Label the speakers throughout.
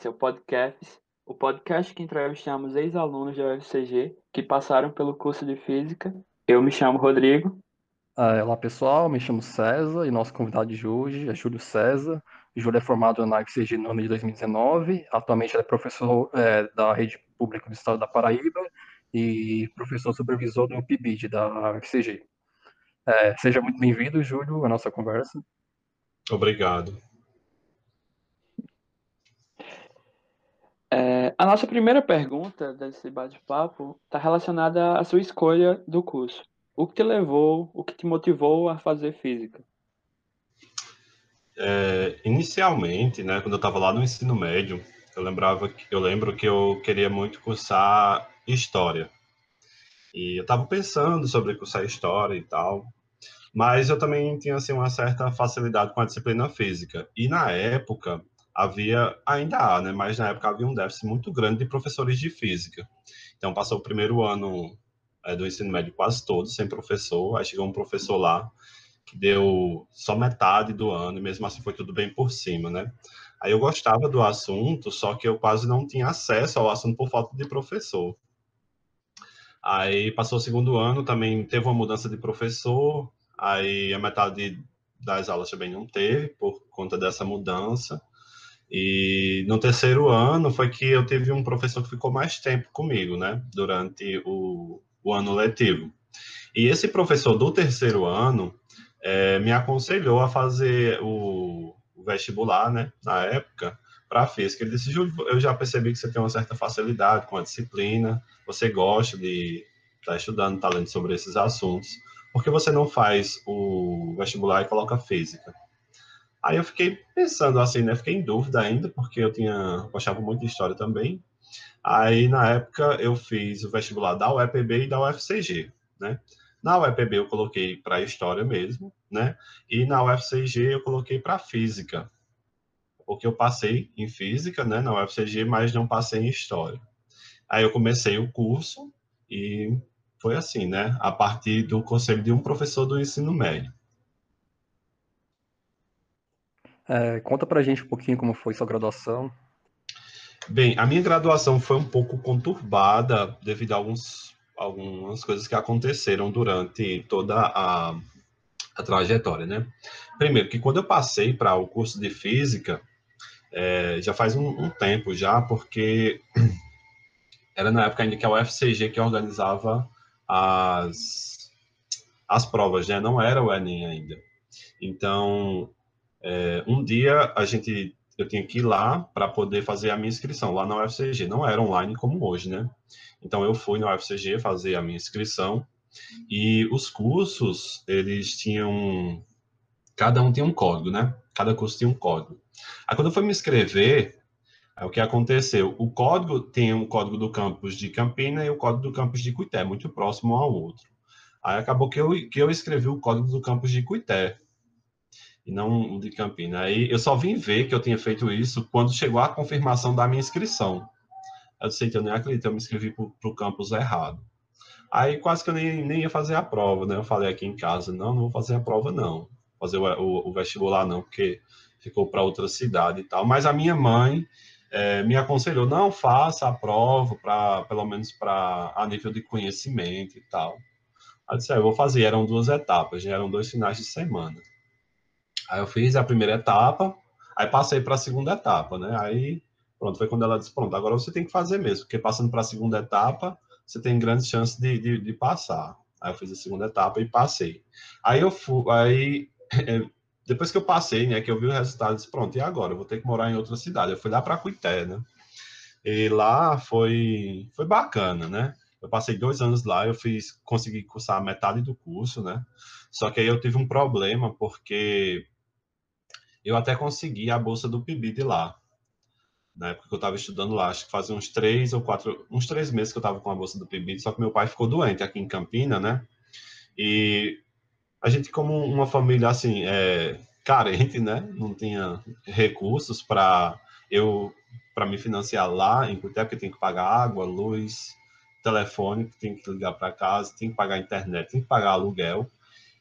Speaker 1: Esse é o podcast, o podcast que entrevistamos ex-alunos da UFCG que passaram pelo curso de Física. Eu me chamo Rodrigo.
Speaker 2: Ah, olá pessoal, me chamo César e nosso convidado de hoje é Júlio César. Júlio é formado na UFCG no ano de 2019, atualmente é professor é, da rede pública do estado da Paraíba e professor supervisor do PIBID da UFCG. É, seja muito bem-vindo, Júlio, à nossa conversa.
Speaker 3: Obrigado.
Speaker 1: É, a nossa primeira pergunta desse bate-papo está relacionada à sua escolha do curso. O que te levou, o que te motivou a fazer física?
Speaker 3: É, inicialmente, né, quando eu estava lá no ensino médio, eu lembrava, que, eu lembro que eu queria muito cursar história. E eu estava pensando sobre cursar história e tal, mas eu também tinha assim uma certa facilidade com a disciplina física. E na época havia, ainda há, né? Mas na época havia um déficit muito grande de professores de física. Então passou o primeiro ano é, do ensino médio quase todo sem professor. Aí chegou um professor lá que deu só metade do ano e mesmo assim foi tudo bem por cima, né? Aí eu gostava do assunto, só que eu quase não tinha acesso ao assunto por falta de professor. Aí passou o segundo ano, também teve uma mudança de professor, aí a metade das aulas também não teve por conta dessa mudança. E no terceiro ano foi que eu tive um professor que ficou mais tempo comigo, né, durante o, o ano letivo. E esse professor do terceiro ano é, me aconselhou a fazer o, o vestibular, né, na época, para a física. Ele disse, Júlio, eu já percebi que você tem uma certa facilidade com a disciplina, você gosta de estar tá estudando, tá lendo sobre esses assuntos, por que você não faz o vestibular e coloca física? Aí eu fiquei pensando assim, né? Fiquei em dúvida ainda, porque eu tinha gostava muito de história também. Aí, na época, eu fiz o vestibular da UEPB e da UFCG, né? Na UEPB eu coloquei para história mesmo, né? E na UFCG eu coloquei para física. Porque eu passei em física, né, na UFCG, mas não passei em história. Aí eu comecei o curso e foi assim, né? A partir do conselho de um professor do ensino médio.
Speaker 2: É, conta pra gente um pouquinho como foi sua graduação.
Speaker 3: Bem, a minha graduação foi um pouco conturbada devido a alguns, algumas coisas que aconteceram durante toda a, a trajetória, né? Primeiro, que quando eu passei para o curso de Física, é, já faz um, um, tempo já, porque era na época ainda que a UFCG que organizava as, as provas, né? Não era o Enem ainda. Então, é, um dia a gente eu tinha que ir lá para poder fazer a minha inscrição lá na UFCG. Não era online como hoje, né? Então eu fui na UFCG fazer a minha inscrição e os cursos eles tinham cada um tinha um código, né? Cada curso tinha um código. Aí quando eu fui me inscrever, o que aconteceu. O código tem um código do campus de Campina e o código do campus de Cuité, muito próximo um ao outro. Aí acabou que eu, que eu escrevi o código do campus de Cuité e não de Campina. Aí eu só vim ver que eu tinha feito isso quando chegou a confirmação da minha inscrição. Eu disse, eu nem acredito, eu me inscrevi para o campus errado. Aí quase que eu nem, nem ia fazer a prova, né? Eu falei aqui em casa, não, não vou fazer a prova, não. Fazer o, o, o vestibular, não, porque ficou para outra cidade e tal. Mas a minha mãe é, me aconselhou, não faça a prova, para pelo menos para a nível de conhecimento e tal. Aí eu disse, eu vou fazer. Eram duas etapas, eram dois finais de semana. Aí eu fiz a primeira etapa, aí passei para a segunda etapa, né? Aí, pronto, foi quando ela disse, pronto, agora você tem que fazer mesmo, porque passando para a segunda etapa, você tem grandes chances de, de, de, passar. Aí eu fiz a segunda etapa e passei. Aí eu fui, aí depois que eu passei, né, que eu vi o resultado, eu disse, pronto, e agora? Eu vou ter que morar em outra cidade. Eu fui lá para Cuité, né? E lá foi, foi bacana, né? Eu passei dois anos lá, eu fiz, consegui cursar metade do curso, né? Só que aí eu tive um problema, porque eu até consegui a bolsa do PIBID lá. Na época que eu estava estudando lá, acho que fazia uns três ou quatro, uns três meses que eu estava com a bolsa do PIBID, só que meu pai ficou doente aqui em Campina, né? E a gente, como uma família assim, é, carente, né? Não tinha recursos para eu para me financiar lá em Cuité, porque tem que pagar água, luz, telefone, tem que ligar para casa, tem que pagar internet, tem que pagar aluguel.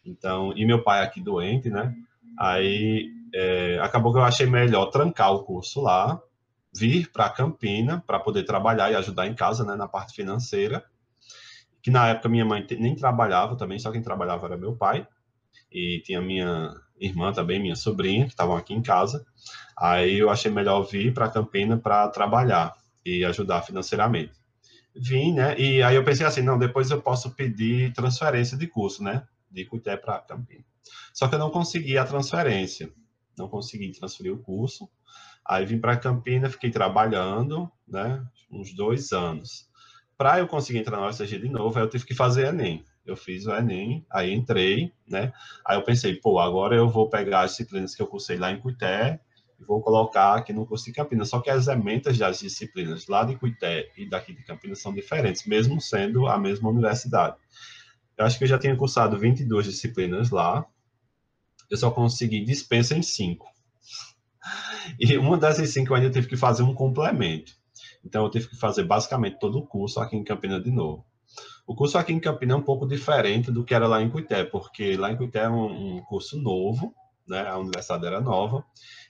Speaker 3: Então, e meu pai aqui doente, né? Aí é, acabou que eu achei melhor trancar o curso lá vir para Campina para poder trabalhar e ajudar em casa, né, na parte financeira. Que na época minha mãe nem trabalhava também, só quem trabalhava era meu pai. E tinha minha irmã também, minha sobrinha, que estavam aqui em casa. Aí eu achei melhor vir para Campina para trabalhar e ajudar financeiramente. Vim, né? E aí eu pensei assim, não, depois eu posso pedir transferência de curso, né? De Cuité para Campina. Só que eu não consegui a transferência. Não consegui transferir o curso. Aí vim para Campina, fiquei trabalhando, né? Uns dois anos. Para eu conseguir entrar na UFCG de novo, aí eu tive que fazer Enem. Eu fiz o Enem, aí entrei, né? Aí eu pensei, pô, agora eu vou pegar as disciplinas que eu cursei lá em Cuité e vou colocar aqui no curso de Campinas. Só que as ementas das disciplinas lá de Cuité e daqui de Campinas são diferentes, mesmo sendo a mesma universidade. Eu acho que eu já tinha cursado 22 disciplinas lá, eu só consegui dispensa em cinco. E uma dessas cinco eu ainda tive que fazer um complemento. Então, eu tive que fazer basicamente todo o curso aqui em Campinas de novo. O curso aqui em Campinas é um pouco diferente do que era lá em Cuité, porque lá em Cuité é um, um curso novo, né? A universidade era nova,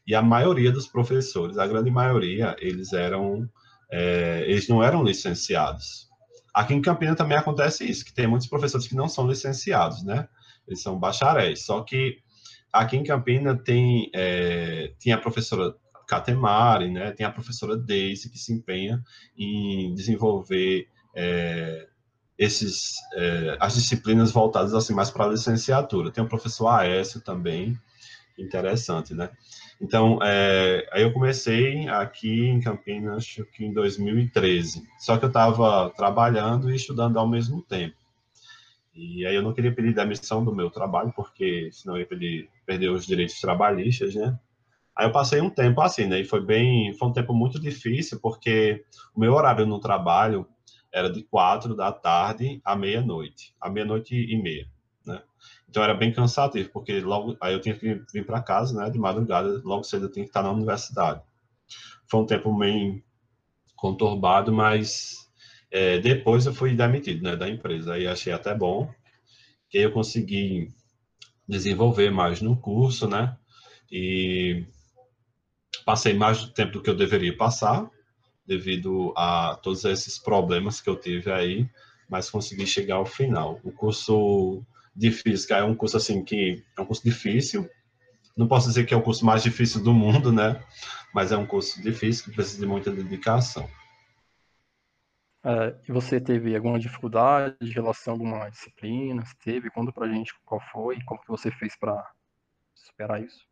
Speaker 3: e a maioria dos professores, a grande maioria, eles eram, é, eles não eram licenciados. Aqui em Campinas também acontece isso, que tem muitos professores que não são licenciados, né? Eles são bacharéis. Só que aqui em Campinas tem, é, tem a professora Catemari, né? Tem a professora Daisy, que se empenha em desenvolver é, esses, é, as disciplinas voltadas assim mais para a licenciatura. Tem o professor Aécio também, interessante, né? Então, é, aí eu comecei aqui em Campinas, acho que em 2013. Só que eu estava trabalhando e estudando ao mesmo tempo. E aí eu não queria pedir demissão do meu trabalho, porque senão eu ia pedir, perder os direitos trabalhistas, né? Aí eu passei um tempo assim, né? E foi bem, foi um tempo muito difícil, porque o meu horário no trabalho era de quatro da tarde à meia-noite, à meia-noite e meia, né? Então era bem cansativo, porque logo aí eu tinha que vir para casa, né, de madrugada, logo cedo eu tinha que estar na universidade. Foi um tempo bem conturbado, mas é, depois eu fui demitido, né, da empresa. Aí achei até bom que eu consegui desenvolver mais no curso, né? E passei mais tempo do que eu deveria passar, devido a todos esses problemas que eu tive aí, mas consegui chegar ao final. O curso de física é um curso assim que é um curso difícil. Não posso dizer que é o curso mais difícil do mundo, né? Mas é um curso difícil que precisa de muita dedicação.
Speaker 2: É, você teve alguma dificuldade em relação a alguma disciplina? Se teve? Conta pra gente qual foi como que você fez para superar isso.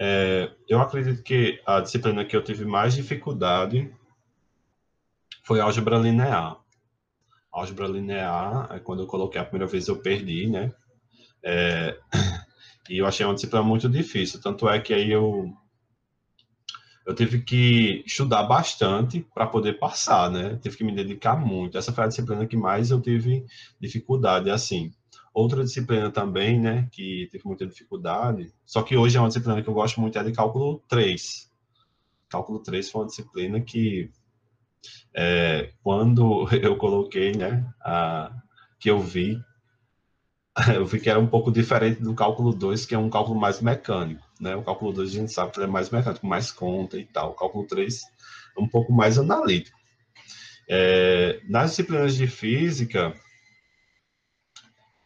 Speaker 3: É, eu acredito que a disciplina que eu tive mais dificuldade foi álgebra linear álgebra linear, aí quando eu coloquei a primeira vez eu perdi, né? É, e eu achei uma disciplina muito difícil, tanto é que aí eu eu tive que estudar bastante para poder passar, né? tive que me dedicar muito. Essa foi a disciplina que mais eu tive dificuldade, assim. Outra disciplina também, né, que tive muita dificuldade, só que hoje é uma disciplina que eu gosto muito, é de cálculo 3. Cálculo 3 foi uma disciplina que é, quando eu coloquei, né, a, que eu vi, eu vi que era um pouco diferente do cálculo 2, que é um cálculo mais mecânico, né? O cálculo 2 a gente sabe que é mais mecânico, mais conta e tal. O cálculo 3 é um pouco mais analítico. É, nas disciplinas de física,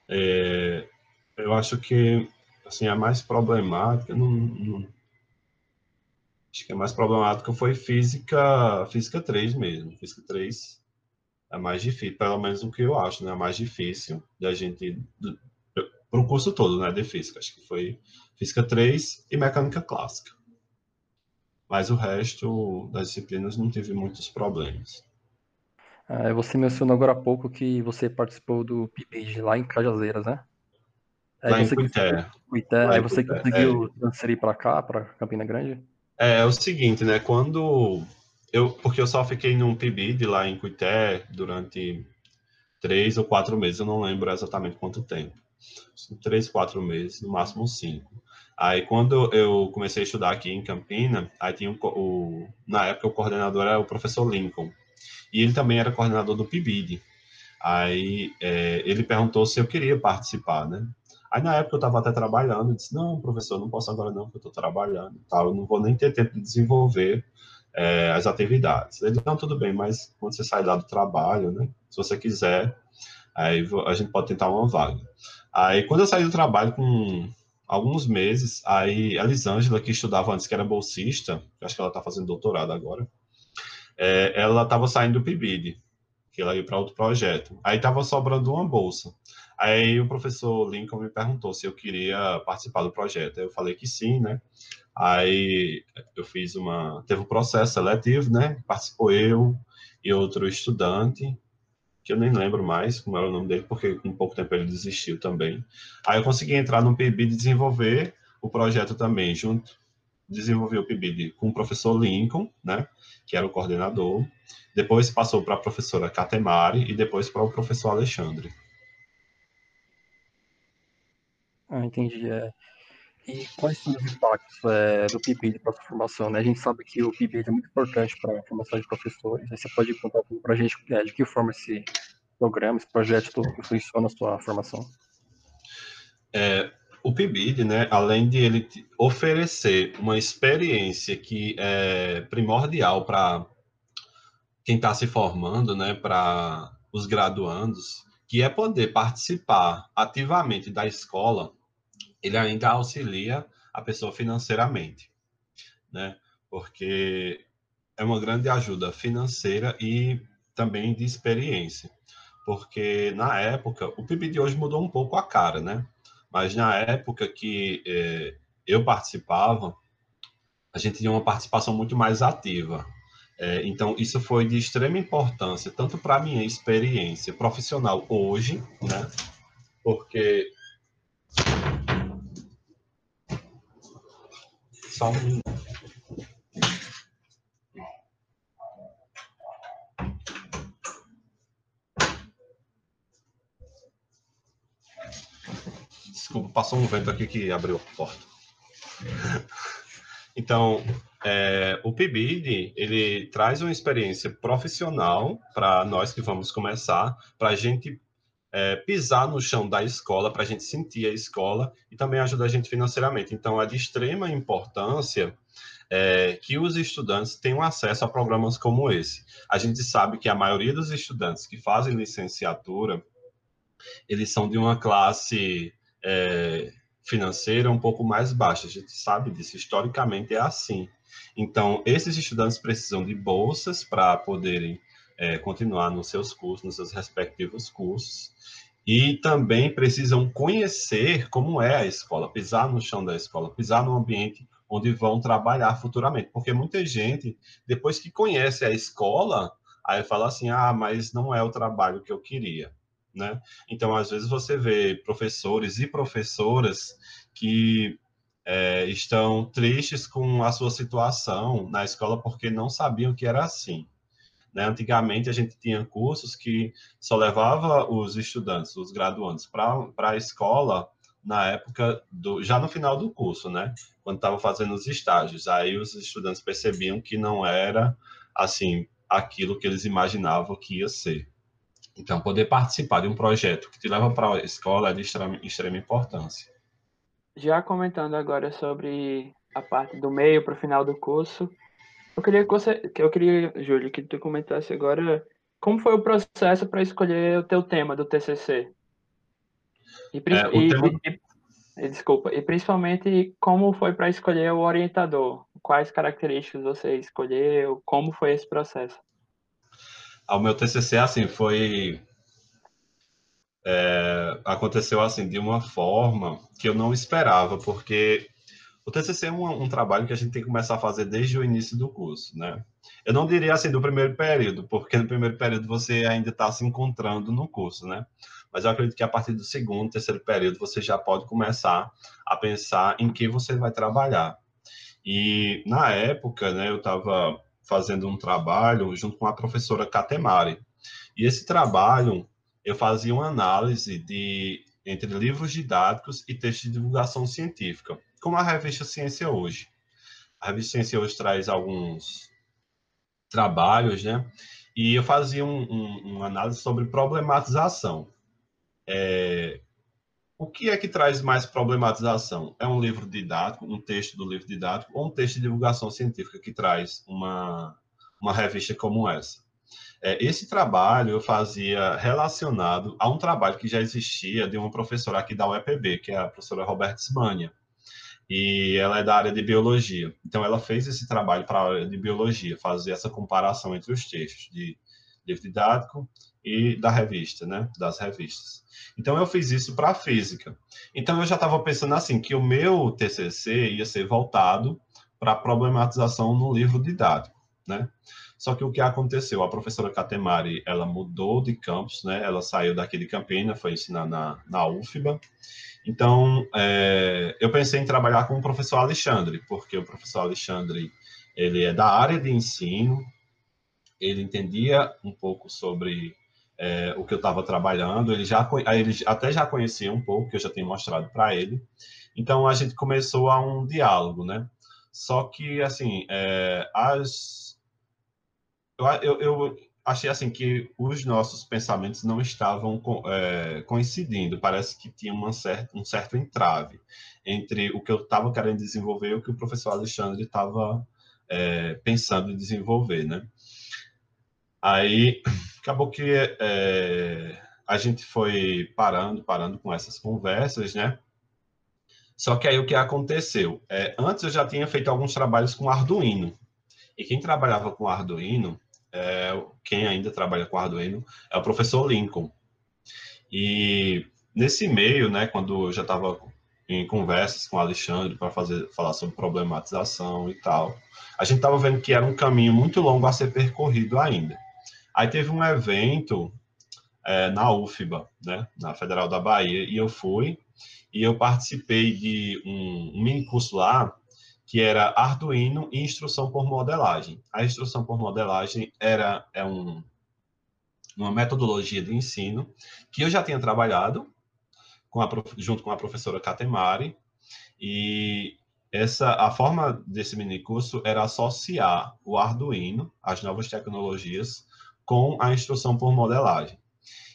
Speaker 3: é, eu acho que assim, a mais problemática, não, não, acho que a mais problemática foi física, física 3 mesmo. Física 3 é mais difícil, pelo menos o que eu acho, né? A mais difícil da gente para o curso todo, né, de física. Acho que foi física 3 e mecânica clássica. Mas o resto das disciplinas não tive muitos problemas.
Speaker 2: É, você mencionou agora há pouco que você participou do PIBID lá em Cajazeiras, né?
Speaker 3: É, lá em Cuité.
Speaker 2: Cuité. Aí você conseguiu é. transferir para cá, para Campina Grande?
Speaker 3: É, é o seguinte, né? Quando eu, porque eu só fiquei num PIBID lá em Cuité durante três ou quatro meses, eu não lembro exatamente quanto tempo. Três, quatro meses, no máximo cinco. Aí quando eu comecei a estudar aqui em Campina, aí tinha o, na época o coordenador era o professor Lincoln e ele também era coordenador do PIBID. Aí é, ele perguntou se eu queria participar, né? Aí na época eu estava até trabalhando, eu disse, não, professor, não posso agora não, porque eu estou trabalhando tal, eu não vou nem ter tempo de desenvolver é, as atividades. Ele, não, tudo bem, mas quando você sai lá do trabalho, né? Se você quiser, aí a gente pode tentar uma vaga. Aí, quando eu saí do trabalho com alguns meses, aí a Elisângela, que estudava antes, que era bolsista, acho que ela está fazendo doutorado agora, é, ela estava saindo do PIBID, que ela ia para outro projeto. Aí estava sobrando uma bolsa. Aí o professor Lincoln me perguntou se eu queria participar do projeto. Eu falei que sim, né? Aí eu fiz uma. Teve um processo seletivo, né? Participou eu e outro estudante, que eu nem lembro mais como era o nome dele, porque com pouco tempo ele desistiu também. Aí eu consegui entrar no PIB e desenvolver o projeto também, junto. Desenvolvi o PIB com o professor Lincoln, né? Que era o coordenador. Depois passou para a professora Catemari e depois para o professor Alexandre.
Speaker 2: Ah, entendi. É. E quais são os impactos é, do PIBID para a sua formação? Né? A gente sabe que o PIBID é muito importante para a formação de professores. Você pode contar para a gente é, de que forma esse programa, esse projeto funciona a sua formação?
Speaker 3: É, o PIBID, né, além de ele oferecer uma experiência que é primordial para quem está se formando, né, para os graduandos, que é poder participar ativamente da escola ele ainda auxilia a pessoa financeiramente, né? Porque é uma grande ajuda financeira e também de experiência. Porque na época, o PIB de hoje mudou um pouco a cara, né? Mas na época que é, eu participava, a gente tinha uma participação muito mais ativa. É, então, isso foi de extrema importância, tanto para minha experiência profissional hoje, né? Porque Só um minuto. Desculpa, passou um vento aqui que abriu a porta. Então, é, o PIBID, ele traz uma experiência profissional para nós que vamos começar, para a gente é, pisar no chão da escola para a gente sentir a escola e também ajuda a gente financeiramente. Então, é de extrema importância é, que os estudantes tenham acesso a programas como esse. A gente sabe que a maioria dos estudantes que fazem licenciatura, eles são de uma classe é, financeira um pouco mais baixa. A gente sabe disso, historicamente é assim. Então, esses estudantes precisam de bolsas para poderem é, continuar nos seus cursos, nos seus respectivos cursos, e também precisam conhecer como é a escola, pisar no chão da escola, pisar no ambiente onde vão trabalhar futuramente, porque muita gente, depois que conhece a escola, aí fala assim, ah, mas não é o trabalho que eu queria, né? Então, às vezes você vê professores e professoras que é, estão tristes com a sua situação na escola porque não sabiam que era assim. Né? Antigamente, a gente tinha cursos que só levava os estudantes, os graduandos, para a escola na época do já no final do curso, né? Quando estava fazendo os estágios, aí os estudantes percebiam que não era assim aquilo que eles imaginavam que ia ser. Então, poder participar de um projeto que te leva para a escola é de extrema, extrema importância.
Speaker 1: Já comentando agora sobre a parte do meio para o final do curso, eu queria que você, eu queria, Júlio, que tu comentasse agora como foi o processo para escolher o teu tema do TCC. E, é, e, tema... e, e, desculpa, e principalmente como foi para escolher o orientador? Quais características você escolheu? Como foi esse processo?
Speaker 3: O meu TCC, assim, foi... É, aconteceu, assim, de uma forma que eu não esperava, porque o TCC é um, um, trabalho que a gente tem que começar a fazer desde o início do curso, né? Eu não diria assim do primeiro período, porque no primeiro período você ainda está se encontrando no curso, né? Mas eu acredito que a partir do segundo, terceiro período você já pode começar a pensar em que você vai trabalhar. E na época, né, eu estava fazendo um trabalho junto com a professora Catemari. E esse trabalho eu fazia uma análise de entre livros didáticos e textos de divulgação científica como a revista Ciência Hoje. A revista Ciência Hoje traz alguns trabalhos, né? E eu fazia um, um, uma análise sobre problematização. É, o que é que traz mais problematização? É um livro didático, um texto do livro didático, ou um texto de divulgação científica que traz uma, uma revista como essa? É, esse trabalho eu fazia relacionado a um trabalho que já existia de uma professora aqui da UEPB, que é a professora Roberta Smania e ela é da área de biologia. Então, ela fez esse trabalho para a área de biologia, fazer essa comparação entre os textos de livro didático e da revista, né, das revistas. Então, eu fiz isso para a física. Então, eu já estava pensando assim, que o meu TCC ia ser voltado para a problematização no livro didático, né? Só que o que aconteceu? A professora Catemari, ela mudou de campus, né? Ela saiu daqui de Campina, foi ensinar na, na UFBA, então, é, eu pensei em trabalhar com o professor Alexandre, porque o professor Alexandre, ele é da área de ensino, ele entendia um pouco sobre é, o que eu estava trabalhando, ele, já, ele até já conhecia um pouco, que eu já tinha mostrado para ele, então a gente começou a um diálogo, né? Só que, assim, é, as... eu, eu achei assim que os nossos pensamentos não estavam é, coincidindo. Parece que tinha uma certa, um certo entrave entre o que eu estava querendo desenvolver e o que o professor Alexandre estava é, pensando em desenvolver, né? Aí acabou que é, a gente foi parando, parando com essas conversas, né? Só que aí o que aconteceu? É, antes eu já tinha feito alguns trabalhos com Arduino. E quem trabalhava com Arduino é, quem ainda trabalha com Arduino, é o professor Lincoln. E nesse meio, né, quando eu já estava em conversas com o Alexandre para fazer falar sobre problematização e tal, a gente estava vendo que era um caminho muito longo a ser percorrido ainda. Aí teve um evento é, na UFBA, né, na Federal da Bahia, e eu fui, e eu participei de um, um mini curso lá que era Arduino e instrução por modelagem. A instrução por modelagem era é um, uma metodologia de ensino que eu já tinha trabalhado com a, junto com a professora Katemari, e essa a forma desse mini curso era associar o Arduino, as novas tecnologias, com a instrução por modelagem.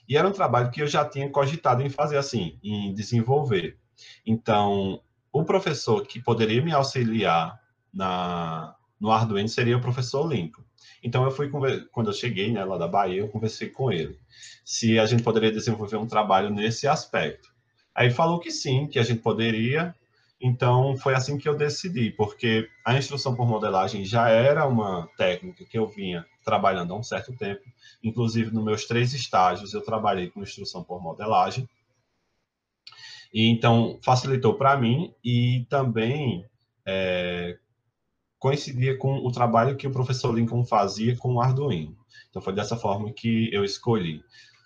Speaker 3: E era um trabalho que eu já tinha cogitado em fazer assim, em desenvolver. Então, o professor que poderia me auxiliar na, no Arduino seria o professor Lincoln. Então, eu fui, quando eu cheguei né, lá da Bahia, eu conversei com ele, se a gente poderia desenvolver um trabalho nesse aspecto. Aí falou que sim, que a gente poderia, então foi assim que eu decidi, porque a instrução por modelagem já era uma técnica que eu vinha trabalhando há um certo tempo, inclusive nos meus três estágios eu trabalhei com instrução por modelagem, e, então, facilitou para mim e também é, coincidia com o trabalho que o professor Lincoln fazia com o Arduino. Então, foi dessa forma que eu escolhi.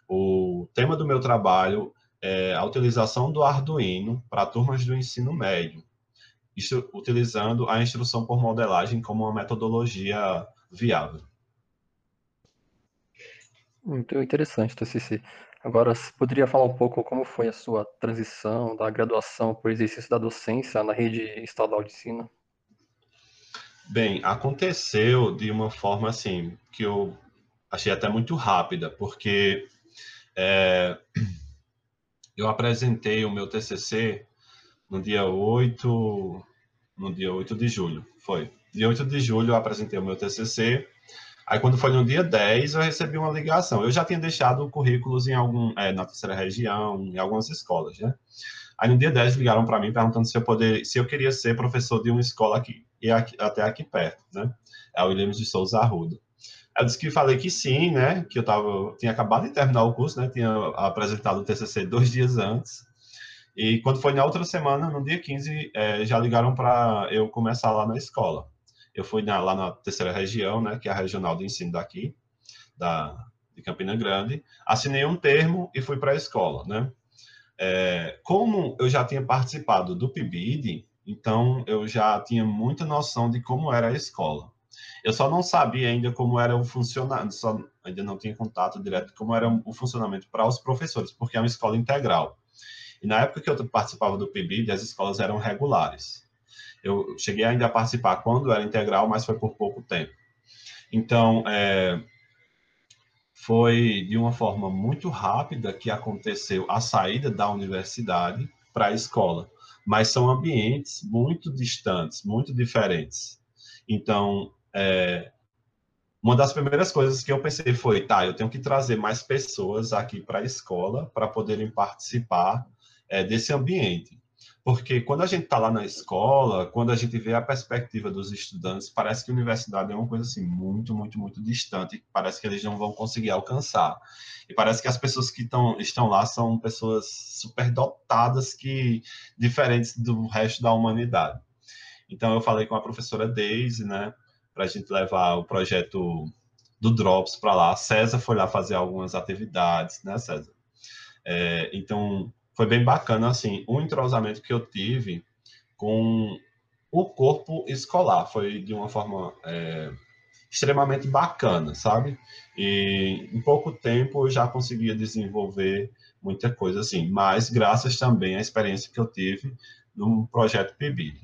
Speaker 3: O tema do meu trabalho é a utilização do Arduino para turmas do ensino médio, utilizando a instrução por modelagem como uma metodologia viável.
Speaker 2: Muito interessante, TCC. Agora, você poderia falar um pouco como foi a sua transição da graduação para o exercício da docência na rede estadual de ensino?
Speaker 3: Bem, aconteceu de uma forma assim que eu achei até muito rápida, porque é, eu apresentei o meu TCC no dia 8, no dia 8 de julho, foi. Dia 8 de julho eu apresentei o meu TCC Aí, quando foi no dia 10, eu recebi uma ligação. Eu já tinha deixado currículos em algum, é, na terceira região, em algumas escolas, né? Aí, no dia 10, ligaram para mim perguntando se eu, poder, se eu queria ser professor de uma escola aqui, e aqui, até aqui perto, né? É o Williams de Souza Arruda. Eu disse que falei que sim, né? Que eu tava, tinha acabado de terminar o curso, né? Tinha apresentado o TCC dois dias antes. E quando foi na outra semana, no dia 15, é, já ligaram para eu começar lá na escola. Eu fui na, lá na terceira região, né, que é a regional de ensino daqui, da, de Campina Grande, assinei um termo e fui para a escola, né. É, como eu já tinha participado do PIBID, então eu já tinha muita noção de como era a escola. Eu só não sabia ainda como era o funcionamento, só ainda não tinha contato direto como era o funcionamento para os professores, porque é uma escola integral. E na época que eu participava do PIBID, as escolas eram regulares. Eu cheguei ainda a participar quando era integral, mas foi por pouco tempo. Então, é, foi de uma forma muito rápida que aconteceu a saída da universidade para a escola, mas são ambientes muito distantes, muito diferentes. Então, é, uma das primeiras coisas que eu pensei foi, tá, eu tenho que trazer mais pessoas aqui para a escola para poderem participar é, desse ambiente. Porque quando a gente está lá na escola, quando a gente vê a perspectiva dos estudantes, parece que a universidade é uma coisa assim muito, muito, muito distante, parece que eles não vão conseguir alcançar. E parece que as pessoas que tão, estão lá são pessoas superdotadas que diferentes do resto da humanidade. Então eu falei com a professora Daisy, né, para a gente levar o projeto do Drops para lá. César foi lá fazer algumas atividades, né, César? É, então foi bem bacana, assim, o entrosamento que eu tive com o corpo escolar. Foi de uma forma é, extremamente bacana, sabe? E em pouco tempo eu já conseguia desenvolver muita coisa assim, mas graças também à experiência que eu tive no projeto PIBID.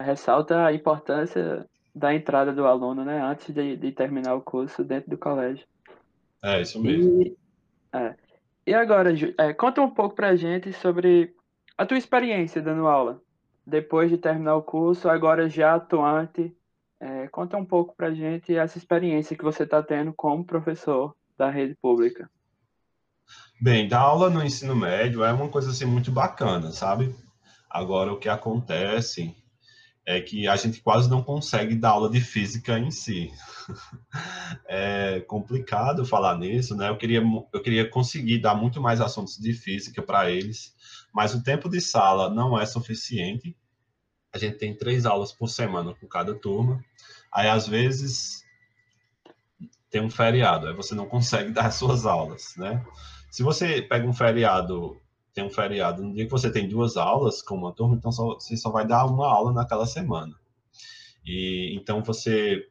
Speaker 1: Ressalta a importância da entrada do aluno, né, antes de, de terminar o curso dentro do colégio.
Speaker 3: É, isso mesmo.
Speaker 1: E, é, e agora, Ju, é, conta um pouco pra gente sobre a tua experiência dando aula. Depois de terminar o curso, agora já atuante, é, conta um pouco pra gente essa experiência que você está tendo como professor da rede pública.
Speaker 3: Bem, dar aula no ensino médio é uma coisa assim muito bacana, sabe? Agora o que acontece é que a gente quase não consegue dar aula de física em si. é complicado falar nisso, né? Eu queria, eu queria conseguir dar muito mais assuntos de física para eles, mas o tempo de sala não é suficiente. A gente tem três aulas por semana com cada turma. Aí, às vezes, tem um feriado, aí você não consegue dar as suas aulas, né? Se você pega um feriado tem um feriado, no dia que você tem duas aulas com uma turma, então só, você só vai dar uma aula naquela semana. E então você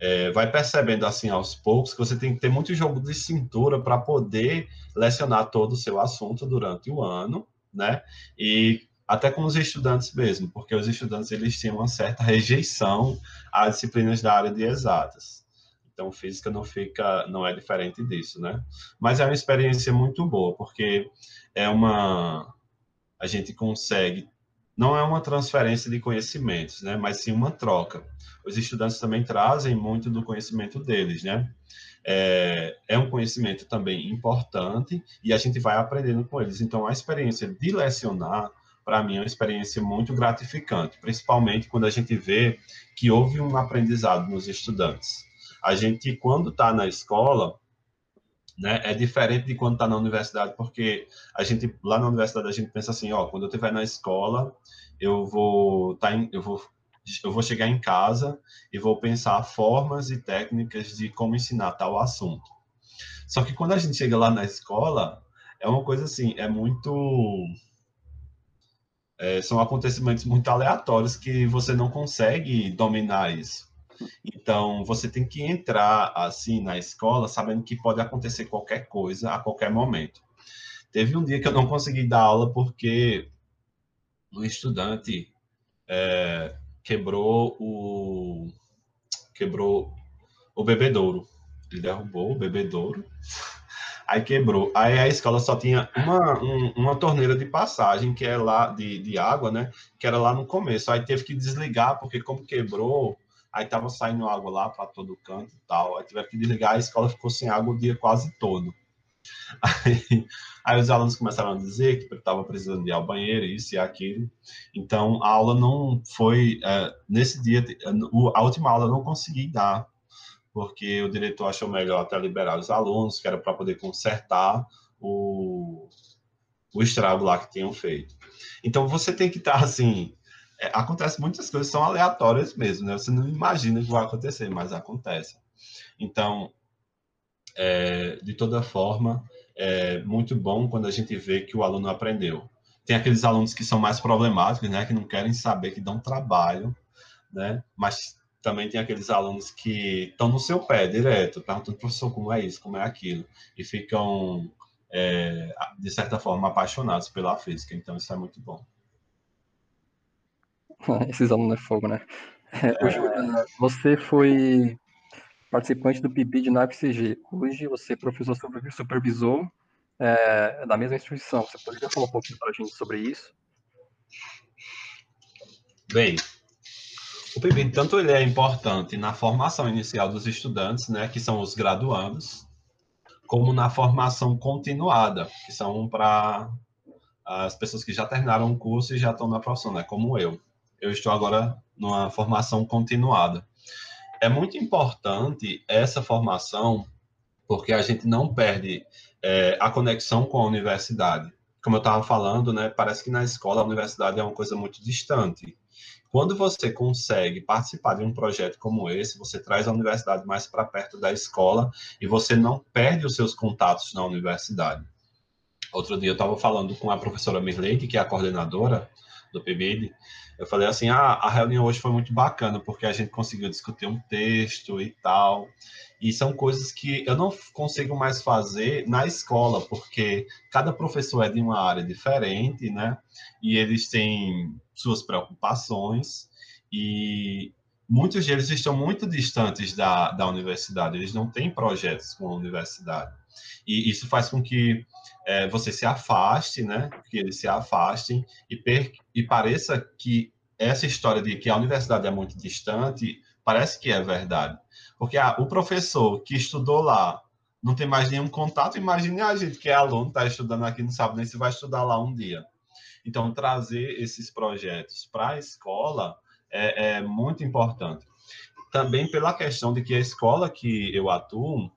Speaker 3: é, vai percebendo assim aos poucos que você tem que ter muito jogo de cintura para poder lecionar todo o seu assunto durante o ano, né? E até com os estudantes mesmo, porque os estudantes eles têm uma certa rejeição a disciplinas da área de exatas. Então, física não fica, não é diferente disso, né? Mas é uma experiência muito boa, porque é uma, a gente consegue, não é uma transferência de conhecimentos, né? Mas sim uma troca. Os estudantes também trazem muito do conhecimento deles, né? É, é um conhecimento também importante e a gente vai aprendendo com eles. Então, a experiência de lecionar para mim é uma experiência muito gratificante, principalmente quando a gente vê que houve um aprendizado nos estudantes. A gente, quando está na escola, né, é diferente de quando está na universidade, porque a gente, lá na universidade, a gente pensa assim, ó, quando eu estiver na escola, eu vou, tá em, eu vou eu vou chegar em casa e vou pensar formas e técnicas de como ensinar tal assunto. Só que quando a gente chega lá na escola, é uma coisa assim, é muito. É, são acontecimentos muito aleatórios que você não consegue dominar isso. Então, você tem que entrar assim na escola sabendo que pode acontecer qualquer coisa a qualquer momento. Teve um dia que eu não consegui dar aula porque um estudante é, quebrou o quebrou o bebedouro. Ele derrubou o bebedouro, aí quebrou. Aí a escola só tinha uma, um, uma torneira de passagem que é lá de, de água, né? Que era lá no começo. Aí teve que desligar porque como quebrou aí tava saindo água lá para todo canto e tal, aí tiveram que desligar, a escola ficou sem água o dia quase todo. Aí, aí os alunos começaram a dizer que estava precisando ir ao banheiro, isso e aquilo. Então, a aula não foi, é, nesse dia, a última aula eu não consegui dar, porque o diretor achou melhor até liberar os alunos, que era para poder consertar o, o estrago lá que tinham feito. Então, você tem que estar, assim, é, acontece muitas coisas são aleatórias mesmo, né? Você não imagina que vai acontecer, mas acontece. Então, é, de toda forma, é muito bom quando a gente vê que o aluno aprendeu. Tem aqueles alunos que são mais problemáticos, né? Que não querem saber, que dão trabalho, né? Mas também tem aqueles alunos que estão no seu pé direto, perguntando, professor, como é isso, como é aquilo, e ficam, é, de certa forma, apaixonados pela física. Então, isso é muito bom.
Speaker 2: Esses alunos é fogo, né? É, hoje, você foi participante do PIBID na FCG. Hoje você é professor supervisor é, da mesma instituição. Você poderia falar um pouquinho para a gente sobre isso?
Speaker 3: Bem, o PIBID, tanto ele é importante na formação inicial dos estudantes, né, que são os graduandos, como na formação continuada, que são para as pessoas que já terminaram o curso e já estão na profissão, né, como eu. Eu estou agora numa formação continuada. É muito importante essa formação, porque a gente não perde é, a conexão com a universidade. Como eu estava falando, né, parece que na escola a universidade é uma coisa muito distante. Quando você consegue participar de um projeto como esse, você traz a universidade mais para perto da escola e você não perde os seus contatos na universidade. Outro dia eu estava falando com a professora Mirleide, que é a coordenadora do PIBID, eu falei assim, ah, a reunião hoje foi muito bacana, porque a gente conseguiu discutir um texto e tal, e são coisas que eu não consigo mais fazer na escola, porque cada professor é de uma área diferente, né? E eles têm suas preocupações, e muitos deles estão muito distantes da, da universidade, eles não têm projetos com a universidade. E isso faz com que é, você se afaste, né? Que eles se afastem e, per, e pareça que essa história de que a universidade é muito distante parece que é verdade. Porque ah, o professor que estudou lá não tem mais nenhum contato, imagine a gente que é aluno, está estudando aqui, não sabe nem se vai estudar lá um dia. Então, trazer esses projetos para a escola é, é muito importante. Também pela questão de que a escola que eu atuo,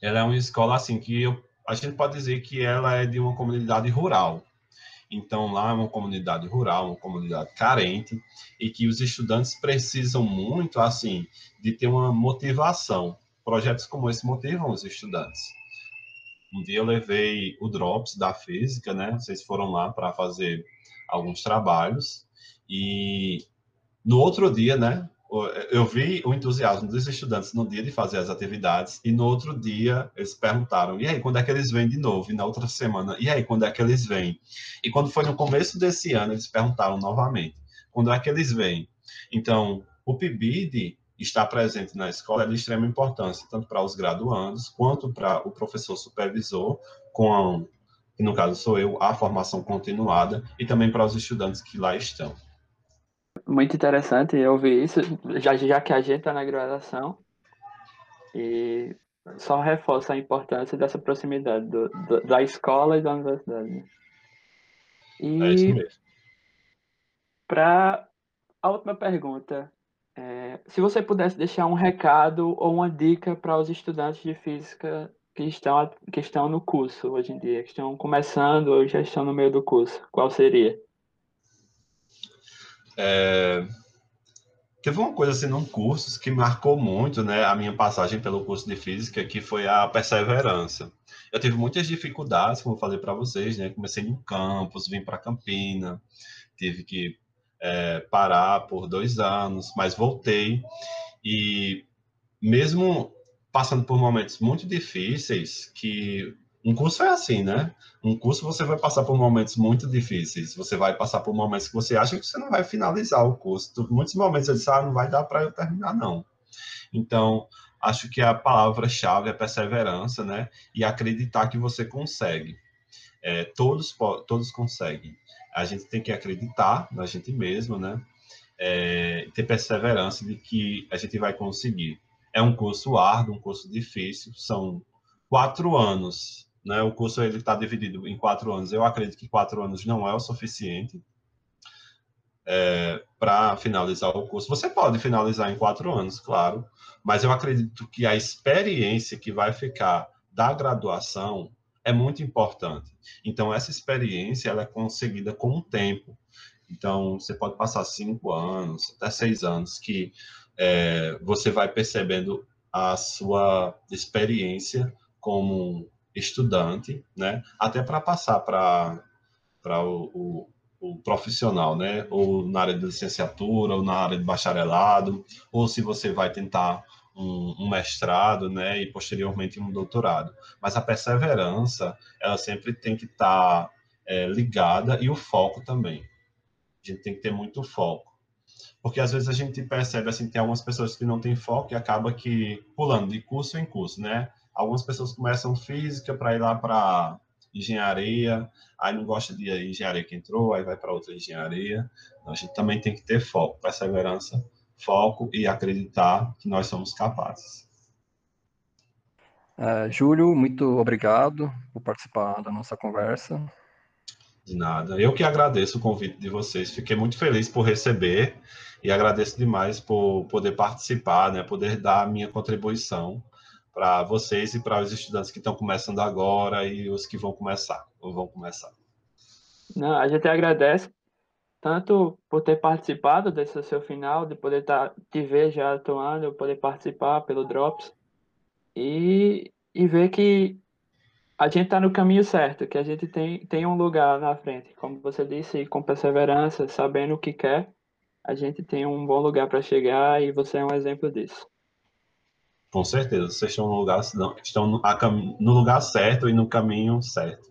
Speaker 3: ela é uma escola assim que eu, a gente pode dizer que ela é de uma comunidade rural. Então, lá é uma comunidade rural, uma comunidade carente, e que os estudantes precisam muito, assim, de ter uma motivação. Projetos como esse motivam os estudantes. Um dia eu levei o Drops da física, né? Vocês foram lá para fazer alguns trabalhos, e no outro dia, né? Eu vi o entusiasmo dos estudantes no dia de fazer as atividades e no outro dia eles perguntaram, e aí, quando é que eles vêm de novo? E na outra semana, e aí, quando é que eles vêm? E quando foi no começo desse ano, eles perguntaram novamente, quando é que eles vêm? Então, o PIBID está presente na escola é de extrema importância, tanto para os graduandos, quanto para o professor supervisor, com, a, no caso sou eu, a formação continuada, e também para os estudantes que lá estão.
Speaker 1: Muito interessante ouvir isso, já, já que a gente está na graduação, e só reforça a importância dessa proximidade do, do, da escola e da universidade. E
Speaker 3: é isso mesmo.
Speaker 1: Para a última pergunta, é, se você pudesse deixar um recado ou uma dica para os estudantes de física que estão, que estão no curso hoje em dia, que estão começando ou já estão no meio do curso, qual seria?
Speaker 3: É... Teve uma coisa assim num curso que marcou muito, né, a minha passagem pelo curso de física, que foi a perseverança. Eu tive muitas dificuldades, como eu falei para vocês, né? Comecei no campus, vim para Campina, tive que é, parar por dois anos, mas voltei e mesmo passando por momentos muito difíceis, que um curso é assim, né? Um curso você vai passar por momentos muito difíceis. Você vai passar por momentos que você acha que você não vai finalizar o curso. Muitos momentos você diz, ah, não vai dar para eu terminar, não. Então, acho que a palavra-chave é perseverança, né? E acreditar que você consegue. É, todos, todos conseguem. A gente tem que acreditar na gente mesmo, né? É, ter perseverança de que a gente vai conseguir. É um curso árduo, um curso difícil, são quatro anos né? O curso está dividido em quatro anos. Eu acredito que quatro anos não é o suficiente é, para finalizar o curso. Você pode finalizar em quatro anos, claro, mas eu acredito que a experiência que vai ficar da graduação é muito importante. Então, essa experiência ela é conseguida com o tempo. Então, você pode passar cinco anos, até seis anos, que é, você vai percebendo a sua experiência como estudante, né? Até para passar para o, o, o, profissional, né? Ou na área de licenciatura, ou na área de bacharelado, ou se você vai tentar um, um, mestrado, né? E posteriormente um doutorado. Mas a perseverança, ela sempre tem que estar tá, é, ligada e o foco também. A gente tem que ter muito foco. porque às vezes a gente percebe assim, tem algumas pessoas que não têm foco e acaba que pulando de curso em curso, né? Algumas pessoas começam física para ir lá para engenharia, aí não gosta de engenharia que entrou, aí vai para outra engenharia. Então, a gente também tem que ter foco, perseverança, foco e acreditar que nós somos capazes.
Speaker 2: Uh, Júlio, muito obrigado por participar da nossa conversa.
Speaker 3: De nada. Eu que agradeço o convite de vocês. Fiquei muito feliz por receber e agradeço demais por poder participar, né, poder dar a minha contribuição para vocês e para os estudantes que estão começando agora e os que vão começar, ou vão começar.
Speaker 1: Não, a gente agradece tanto por ter participado desse seu final, de poder tá, te ver já atuando, poder participar pelo Drops e, e ver que a gente está no caminho certo, que a gente tem, tem um lugar na frente. Como você disse, com perseverança, sabendo o que quer, a gente tem um bom lugar para chegar e você é um exemplo disso.
Speaker 3: Com certeza, vocês estão no lugar, estão no, lugar certo e no caminho certo.